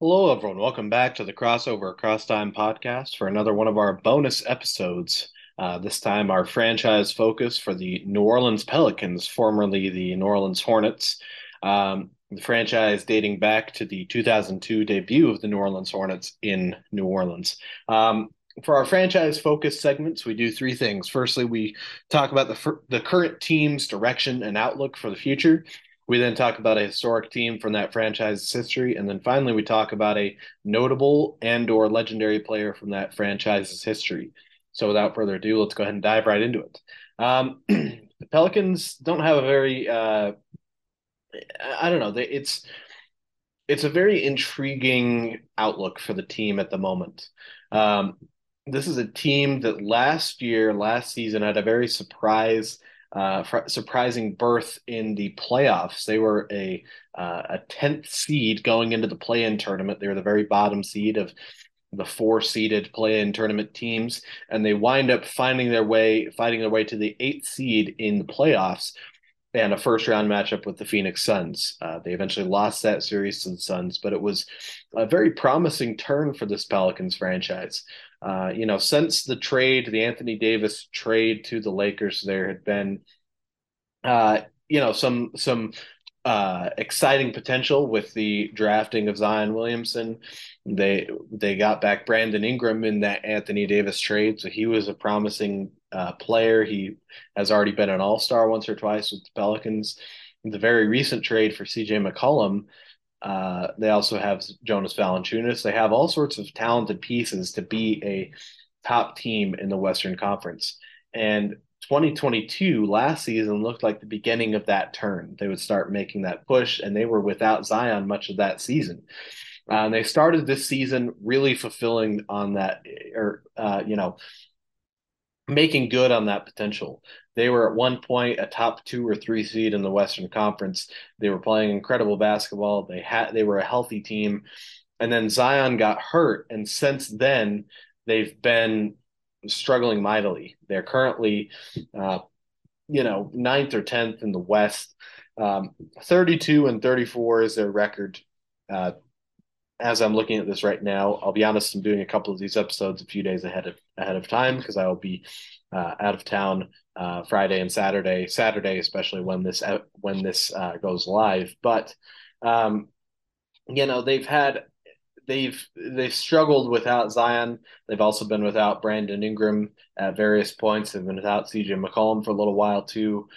Hello, everyone. Welcome back to the Crossover Across Time podcast for another one of our bonus episodes. Uh, this time, our franchise focus for the New Orleans Pelicans, formerly the New Orleans Hornets. Um, the franchise dating back to the 2002 debut of the New Orleans Hornets in New Orleans. Um, for our franchise focus segments, we do three things. Firstly, we talk about the, the current team's direction and outlook for the future. We then talk about a historic team from that franchise's history, and then finally we talk about a notable and/or legendary player from that franchise's history. So, without further ado, let's go ahead and dive right into it. Um, the Pelicans don't have a very, uh, I don't know, they, it's it's a very intriguing outlook for the team at the moment. Um, this is a team that last year, last season, had a very surprise uh, surprising berth in the playoffs. They were a uh, a tenth seed going into the play-in tournament. They were the very bottom seed of the four seeded play-in tournament teams, and they wind up finding their way, fighting their way to the eighth seed in the playoffs. And a first round matchup with the Phoenix Suns. Uh, they eventually lost that series to the Suns, but it was a very promising turn for this Pelicans franchise. Uh, you know, since the trade, the Anthony Davis trade to the Lakers, there had been, uh, you know, some some uh, exciting potential with the drafting of Zion Williamson. They they got back Brandon Ingram in that Anthony Davis trade, so he was a promising uh, player. He has already been an All Star once or twice with the Pelicans. The very recent trade for C.J. McCollum uh, they also have Jonas Valanciunas. They have all sorts of talented pieces to be a top team in the Western Conference. And 2022 last season looked like the beginning of that turn. They would start making that push, and they were without Zion much of that season. Uh, and they started this season really fulfilling on that, or uh, you know, making good on that potential. They were at one point a top two or three seed in the Western Conference. They were playing incredible basketball. They had they were a healthy team, and then Zion got hurt, and since then they've been struggling mightily. They're currently, uh, you know, ninth or tenth in the West. Um, 32 and 34 is their record. Uh, as I'm looking at this right now, I'll be honest, I'm doing a couple of these episodes a few days ahead of ahead of time because I will be uh, out of town uh, Friday and Saturday. Saturday, especially when this when this uh, goes live. But um, you know, they've had they've they've struggled without Zion. They've also been without Brandon Ingram at various points. They've been without CJ McCollum for a little while too.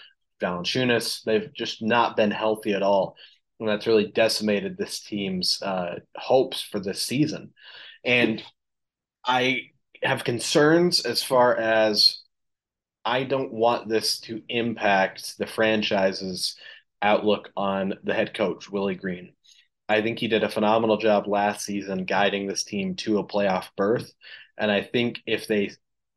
Valanciunas. They've just not been healthy at all and that's really decimated this team's uh, hopes for this season. And I have concerns as far as I don't want this to impact the franchise's outlook on the head coach, Willie Green. I think he did a phenomenal job last season guiding this team to a playoff berth. And I think if they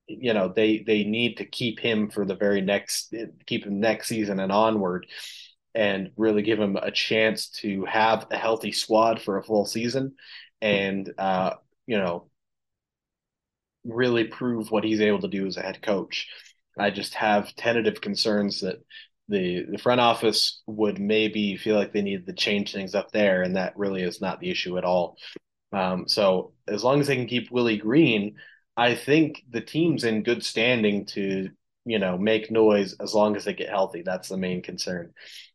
you know they they need to keep him for the very next keep him next season and onward and really give him a chance to have a healthy squad for a full season and uh, you know really prove what he's able to do as a head coach. I just have tentative concerns that the the front office would maybe feel like they needed to change things up there, and that really is not the issue at all. Um, so as long as they can keep Willie Green, I think the team's in good standing to you know make noise as long as they get healthy. That's the main concern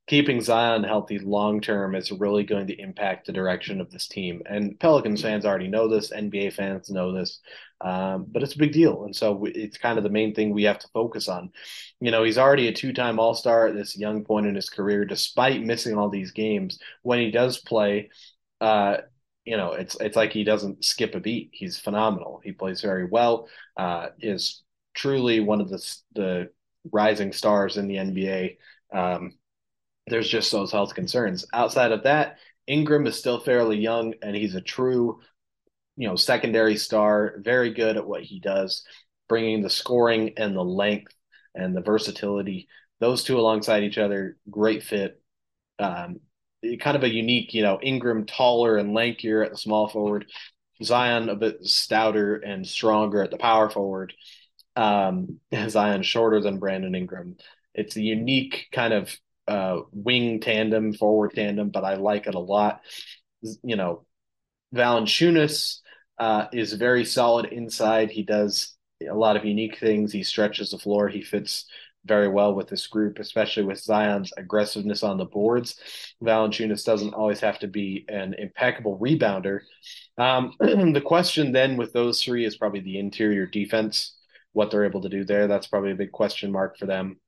keeping Zion healthy long term is really going to impact the direction of this team. And Pelicans fans already know this, NBA fans know this, um, but it's a big deal. And so it's kind of the main thing we have to focus on. You know, he's already a two time All Star at this young point in his career, despite missing all these games. When he does play, uh, you know, it's it's like he doesn't skip a beat. He's phenomenal. He plays very well. Uh, is truly one of the the rising stars in the NBA. Um, there's just those health concerns. Outside of that, Ingram is still fairly young and he's a true, you know, secondary star, very good at what he does, bringing the scoring and the length and the versatility. Those two alongside each other, great fit. Um, kind of a unique, you know, Ingram taller and lankier at the small forward, Zion a bit stouter and stronger at the power forward. Um, Zion shorter than Brandon Ingram. It's a unique kind of uh, wing tandem, forward tandem, but I like it a lot. You know, Valanciunas uh, is very solid inside. He does a lot of unique things. He stretches the floor. He fits very well with this group, especially with Zion's aggressiveness on the boards. Valanciunas doesn't always have to be an impeccable rebounder. Um, the question then with those three is probably the interior defense, what they're able to do there. That's probably a big question mark for them.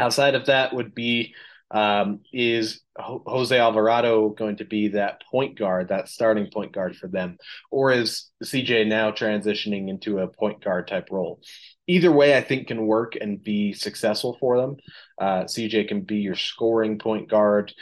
Outside of that would be um, is Jose Alvarado going to be that point guard, that starting point guard for them? Or is CJ now transitioning into a point guard type role? Either way, I think can work and be successful for them. Uh, CJ can be your scoring point guard.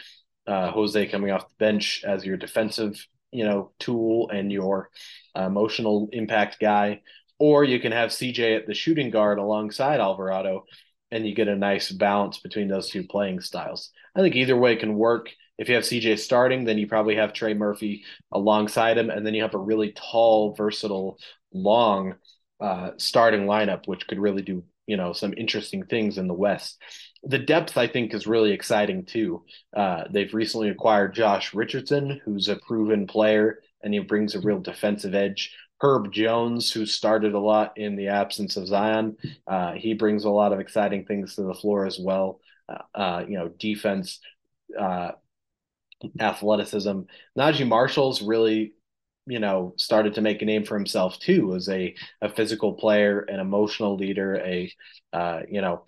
Uh, Jose coming off the bench as your defensive, you know, tool and your uh, emotional impact guy. Or you can have CJ at the shooting guard alongside Alvarado and you get a nice balance between those two playing styles. I think either way can work. If you have CJ starting, then you probably have Trey Murphy alongside him, and then you have a really tall, versatile, long uh, starting lineup, which could really do you know some interesting things in the West. The depth, I think, is really exciting too. Uh, they've recently acquired Josh Richardson, who's a proven player, and he brings a real defensive edge. Herb Jones, who started a lot in the absence of Zion. Uh, he brings a lot of exciting things to the floor as well. Uh, uh you know, defense, uh, athleticism. Naji Marshall's really, you know, started to make a name for himself too as a, a physical player, an emotional leader, a, uh, you know,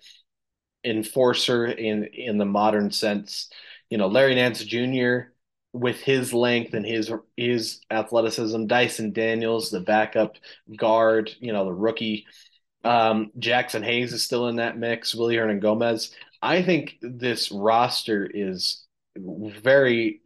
enforcer in in the modern sense. You know, Larry Nance Jr with his length and his his athleticism, Dyson Daniels, the backup guard, you know, the rookie. Um, Jaxson Hayes is still in that mix. Willy Hernangomez. I think this roster is very,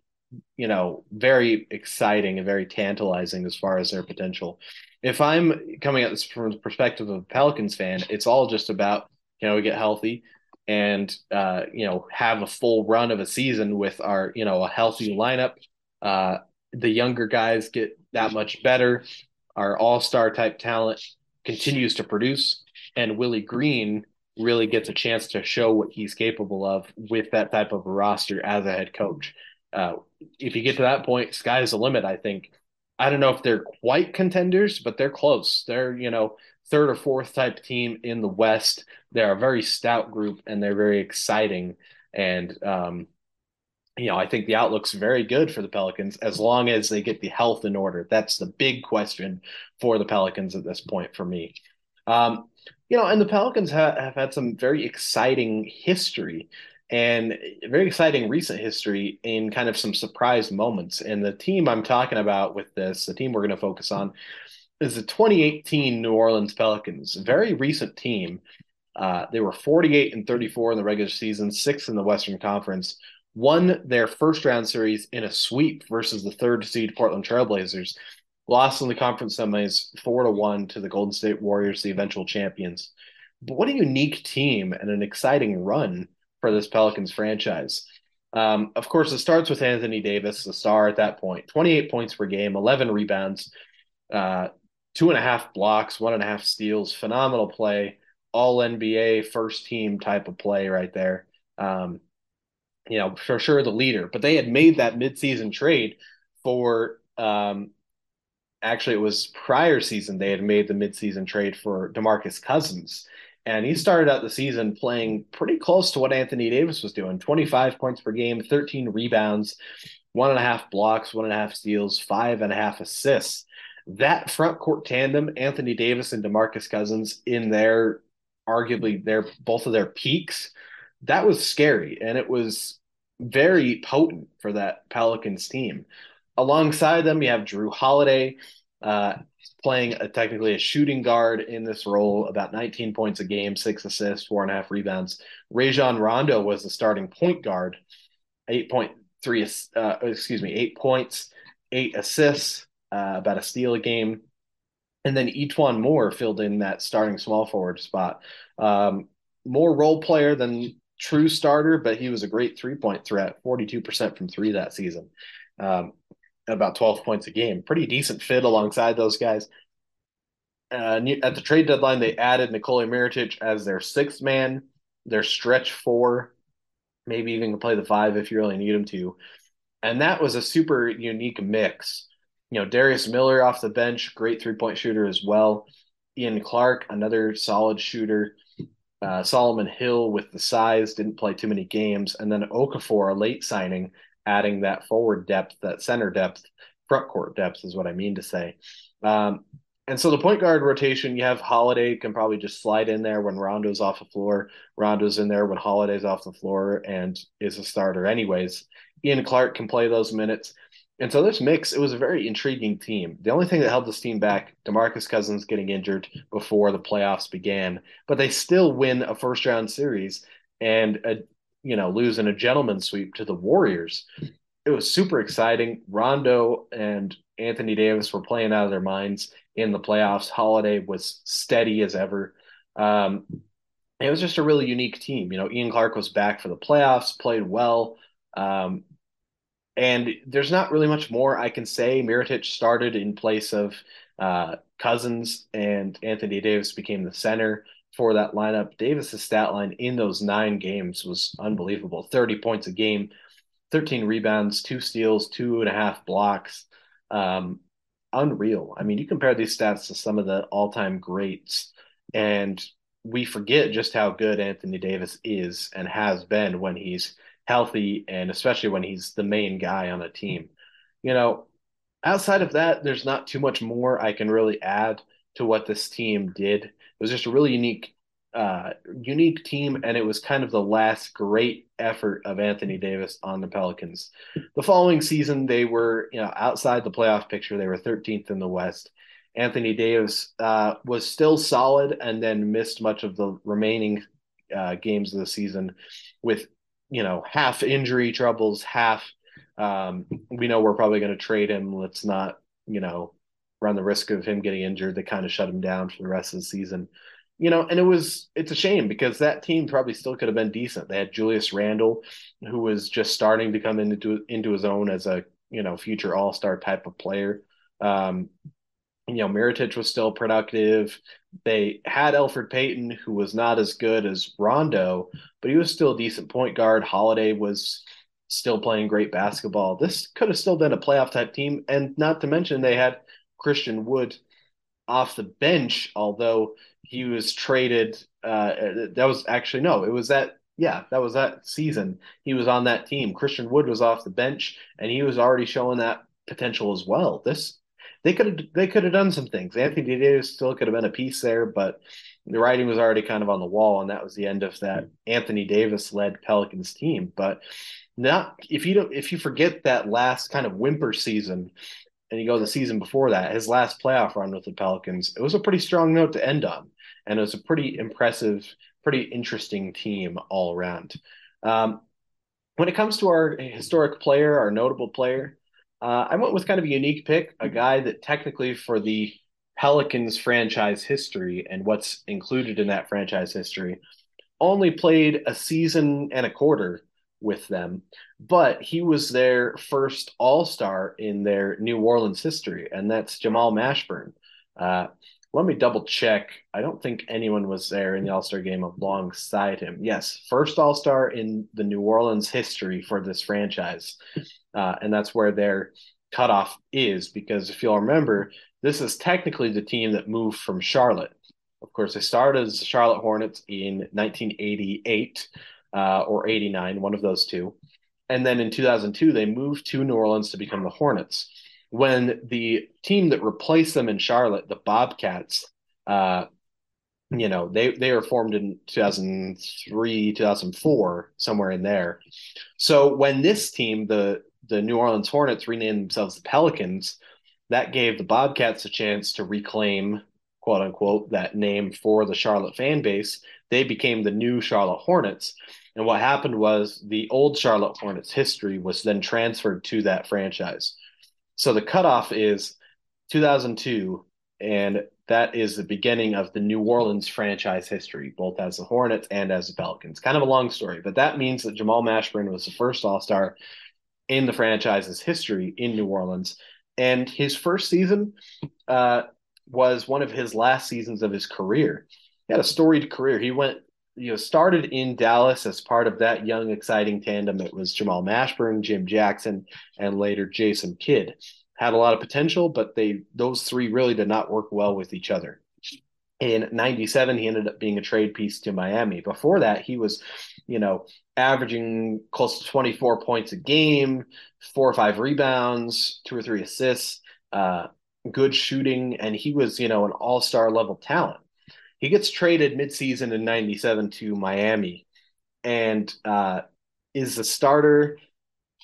you know, very exciting and very tantalizing as far as their potential. If I'm coming at this from the perspective of a Pelicans fan, it's all just about you know we get healthy, and uh, you know have a full run of a season with our you know a healthy lineup. Uh, the younger guys get that much better. Our all star type talent continues to produce, and Willie Green really gets a chance to show what he's capable of with that type of a roster as a head coach. Uh, if you get to that point, sky's the limit. I think. I don't know if they're quite contenders, but they're close. They're you know third or fourth type team in the West. They're a very stout group and they're very exciting. And, um, you know, I think the outlook's very good for the Pelicans as long as they get the health in order. That's the big question for the Pelicans at this point for me. Um, you know, and the Pelicans ha- have had some very exciting history and very exciting recent history in kind of some surprise moments. And the team I'm talking about with this, the team we're going to focus on, is the 2018 New Orleans Pelicans, a very recent team. Uh, they were 48 and 34 in the regular season, sixth in the Western Conference. Won their first round series in a sweep versus the third seed Portland Trailblazers. Lost in the conference semis four to one to the Golden State Warriors, the eventual champions. But what a unique team and an exciting run for this Pelicans franchise. Um, of course, it starts with Anthony Davis, the star at that point. 28 points per game, 11 rebounds, uh, two and a half blocks, one and a half steals, phenomenal play, all NBA first team type of play right there. Um, you know, for sure the leader, but they had made that midseason trade for um, actually it was prior season they had made the midseason trade for DeMarcus Cousins. And he started out the season playing pretty close to what Anthony Davis was doing 25 points per game, 13 rebounds, one and a half blocks, one and a half steals, five and a half assists that front court tandem, Anthony Davis and DeMarcus Cousins, in their arguably their both of their peaks, that was scary and it was very potent for that Pelicans team. Alongside them, you have Jrue Holiday uh, playing a, technically a shooting guard in this role, about 19 points a game, six assists, four and a half rebounds. Rajon Rondo was the starting point guard, 8.3, uh, excuse me, eight points, eight assists, uh, about a steal a game. And then E'Twaun Moore filled in that starting small forward spot. Um, more role player than true starter, but he was a great three point threat, 42% from three that season, um, about 12 points a game. Pretty decent fit alongside those guys. Uh, at the trade deadline, they added Nikola Mirotic as their sixth man, their stretch four, maybe even play the five if you really need him to. And that was a super unique mix You know, Darius Miller off the bench, great three point shooter as well. Ian Clark, another solid shooter. Uh, Solomon Hill with the size didn't play too many games, and then Okafor, a late signing, adding that forward depth, that center depth, front court depth is what I mean to say. Um, and so the point guard rotation, you have Holiday can probably just slide in there when Rondo's off the floor. Rondo's in there when Holiday's off the floor and is a starter anyways. Ian Clark can play those minutes. And so this mix, it was a very intriguing team. The only thing that held this team back, DeMarcus Cousins getting injured before the playoffs began, but they still win a first round series and a, you know lose in a gentleman sweep to the Warriors. It was super exciting. Rondo and Anthony Davis were playing out of their minds in the playoffs. Holiday was steady as ever. Um, it was just a really unique team. You know, Ian Clark was back for the playoffs, played well. Um, and there's not really much more I can say. Mirotic started in place of uh, Cousins, and Anthony Davis became the center for that lineup. Davis's stat line in those nine games was unbelievable 30 points a game, 13 rebounds, two steals, two and a half blocks. Um, unreal. I mean, you compare these stats to some of the all time greats, and we forget just how good Anthony Davis is and has been when he's healthy and especially when he's the main guy on a team. You know, outside of that, there's not too much more I can really add to what this team did. It was just a really unique uh, unique team, and it was kind of the last great effort of Anthony Davis on the Pelicans. The following season, they were you know outside the playoff picture. They were 13th in the West. Anthony Davis uh, was still solid, and then missed much of the remaining uh, games of the season with you know, half injury troubles, half um, we know we're probably going to trade him. Let's not, you know, run the risk of him getting injured. They kind of shut him down for the rest of the season. You know, and it was it's a shame because that team probably still could have been decent. They had Julius Randle, who was just starting to come into into his own as a you know future All Star type of player. Um, you know, Mirotic was still productive. They had Elfrid Payton, who was not as good as Rondo, but he was still a decent point guard. Holiday was still playing great basketball. This could have still been a playoff type team. And not to mention, they had Christian Wood off the bench, although he was traded. Uh, that was actually, no, it was that yeah, that was that season. He was on that team. Christian Wood was off the bench, and he was already showing that potential as well. This they could have they could have done some things. Anthony Davis still could have been a piece there, but the writing was already kind of on the wall, and that was the end of that Anthony Davis led Pelicans team. But not if you don't if you forget that last kind of whimper season and you go the season before that, his last playoff run with the Pelicans, it was a pretty strong note to end on. And it was a pretty impressive, pretty interesting team all around. Um, when it comes to our historic player, our notable player, uh, I went with kind of a unique pick, a guy that technically for the Pelicans franchise history and what's included in that franchise history only played a season and a quarter with them, but he was their first All Star in their New Orleans history, and that's Jamal Mashburn. Uh, let me double check. I don't think anyone was there in the All Star game alongside him. Yes, first All Star in the New Orleans history for this franchise uh, and that's where their cutoff is. Because if you'll remember, this is technically the team that moved from Charlotte. Of course, they started as Charlotte Hornets in 1988 uh, or 89, one of those two. And then in 2002, they moved to New Orleans to become the Hornets. When the team that replaced them in Charlotte, the Bobcats, uh, you know, they they were formed in 2003, 2004, somewhere in there. So when this team, the the New Orleans Hornets renamed themselves the Pelicans, that gave the Bobcats a chance to reclaim, quote unquote, that name for the Charlotte fan base. They became the new Charlotte Hornets. And what happened was the old Charlotte Hornets history was then transferred to that franchise. So the cutoff is 2002, and that is the beginning of the New Orleans franchise history, both as the Hornets and as the Pelicans. Kind of a long story, but that means that Jamal Mashburn was the first All Star in the franchise's history in New Orleans. And his first season uh, was one of his last seasons of his career. He had a storied career. He went, you know, started in Dallas as part of that young, exciting tandem. It was Jamal Mashburn, Jim Jackson, and later Jason Kidd. had a lot of potential, but they those three really did not work well with each other. In 97, he ended up being a trade piece to Miami. Before that, he was, you know, averaging close to 24 points a game, four or five rebounds, two or three assists, uh, good shooting, and he was, you know, an all star level talent. He gets traded midseason in 97 to Miami and uh, is the starter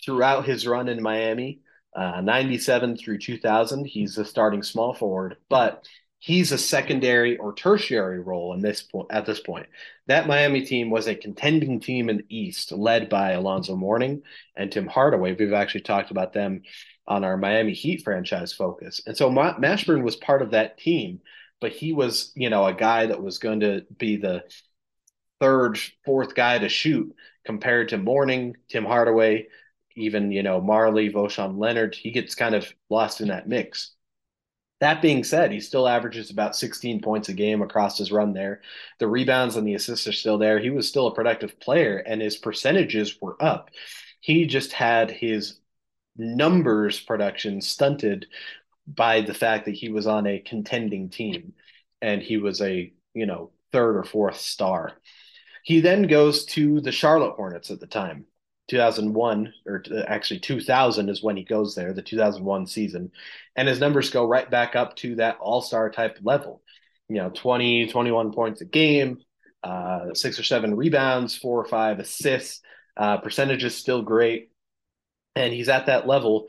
throughout his run in Miami. Uh, 97 through 2000, he's a starting small forward, but he's a secondary or tertiary role in this point at this point. That Miami team was a contending team in the East, led by Alonzo Mourning and Tim Hardaway. We've actually talked about them on our Miami Heat franchise focus, and so Ma- Mashburn was part of that team, but he was, you know, a guy that was going to be the third, fourth guy to shoot compared to Mourning, Tim Hardaway, even you know Majerle, Voshon Lenard. He gets kind of lost in that mix. That being said, he still averages about 16 points a game across his run there. The rebounds and the assists are still there. He was still a productive player, and his percentages were up. He just had his numbers production stunted by the fact that he was on a contending team and he was a, you know, third or fourth star. He then goes to the Charlotte Hornets at the time. 2001 or actually 2000 is when he goes there the 2001 season. And his numbers go right back up to that all-star type level. You know 20 21 points a game uh, six or seven rebounds four or five assists. Uh, percentage is still great. And he's at that level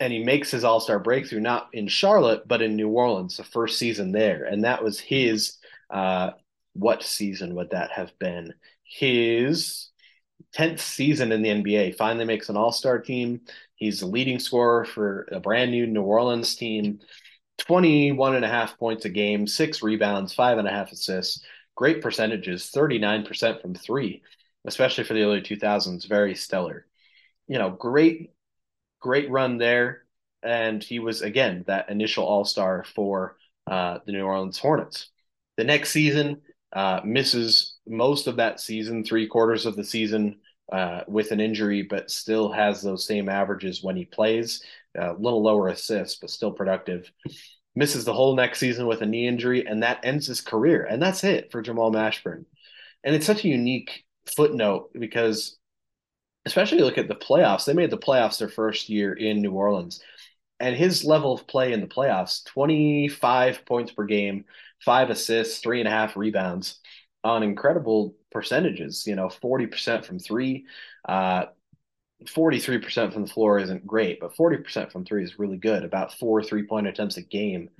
and he makes his all-star breakthrough not in charlotte but in new orleans the first season there. And that was his uh, what season would that have been? His 10th season in the NBA, finally makes an all star team. He's the leading scorer for a brand new New Orleans team. 21 and a half points a game, six rebounds, five and a half assists, great percentages, 39% from three, especially for the early 2000s. Very stellar. You know, great, great run there. And he was, again, that initial all star for uh, the New Orleans Hornets. The next season, uh, misses most of that season, three quarters of the season uh, with an injury, but still has those same averages when he plays. A uh, little lower assists, but still productive. Misses the whole next season with a knee injury, and that ends his career. And that's it for Jamal Mashburn. And it's such a unique footnote because, especially look at the playoffs, they made the playoffs their first year in New Orleans. And his level of play in the playoffs 25 points per game, five assists, three and a half rebounds on incredible percentages. You know, 40% from three, uh, 43% from the floor isn't great, but 40% from three is really good. About four three point attempts a game.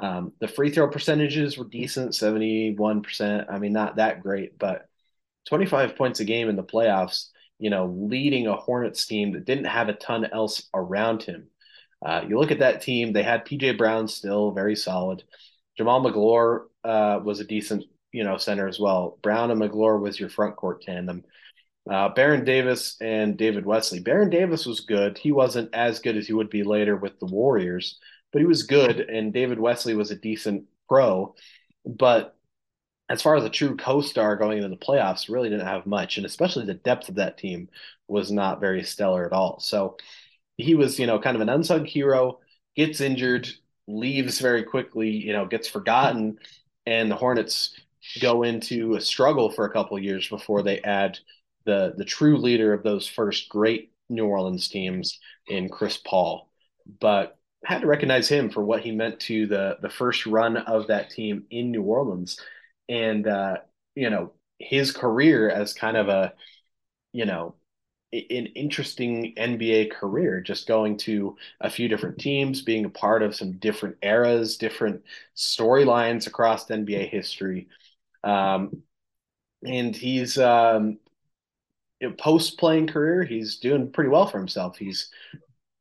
Um, the free throw percentages were decent, 71%. I mean, not that great, but 25 points a game in the playoffs, you know, leading a Hornets team that didn't have a ton else around him. Uh, you look at that team, they had PJ Brown still very solid. Jamaal Magloire uh, was a decent, you know, center as well. Brown and Magloire was your front court tandem. Uh, Baron Davis and David Wesley. Baron Davis was good. He wasn't as good as he would be later with the Warriors, but he was good. And David Wesley was a decent pro. But as far as a true co-star going into the playoffs, really didn't have much, and especially the depth of that team was not very stellar at all. So he was, you know, kind of an unsung hero. Gets injured, leaves very quickly, you know, gets forgotten, and the Hornets go into a struggle for a couple years before they add the the true leader of those first great New Orleans teams in Chris Paul. But had to recognize him for what he meant to the the first run of that team in New Orleans, and uh, you know his career as kind of a you know an interesting NBA career, just going to a few different teams, being a part of some different eras, different storylines across NBA history. Um, and he's um, post playing career, he's doing pretty well for himself. He's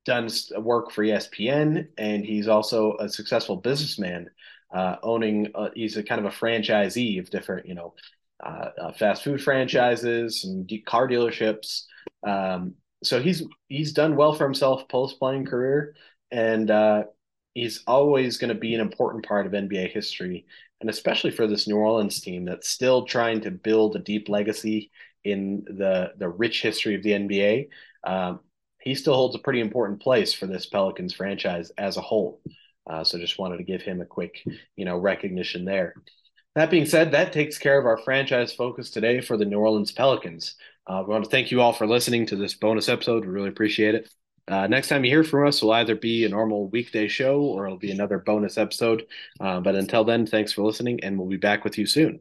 done work for ESPN, and he's also a successful businessman, uh, owning. Uh, he's a kind of a franchisee of different, you know, uh, uh fast food franchises and car dealerships. Um, so he's he's done well for himself post playing career, and uh, he's always going to be an important part of NBA history, and especially for this New Orleans team that's still trying to build a deep legacy in the the rich history of the NBA. Um, he still holds a pretty important place for this Pelicans franchise as a whole. Uh, so just wanted to give him a quick, you know, recognition there. That being said, that takes care of our franchise focus today for the New Orleans Pelicans. Uh, we want to thank you all for listening to this bonus episode. We really appreciate it. Uh, next time you hear from us will either be a normal weekday show or it'll be another bonus episode. Uh, but until then, thanks for listening, and we'll be back with you soon.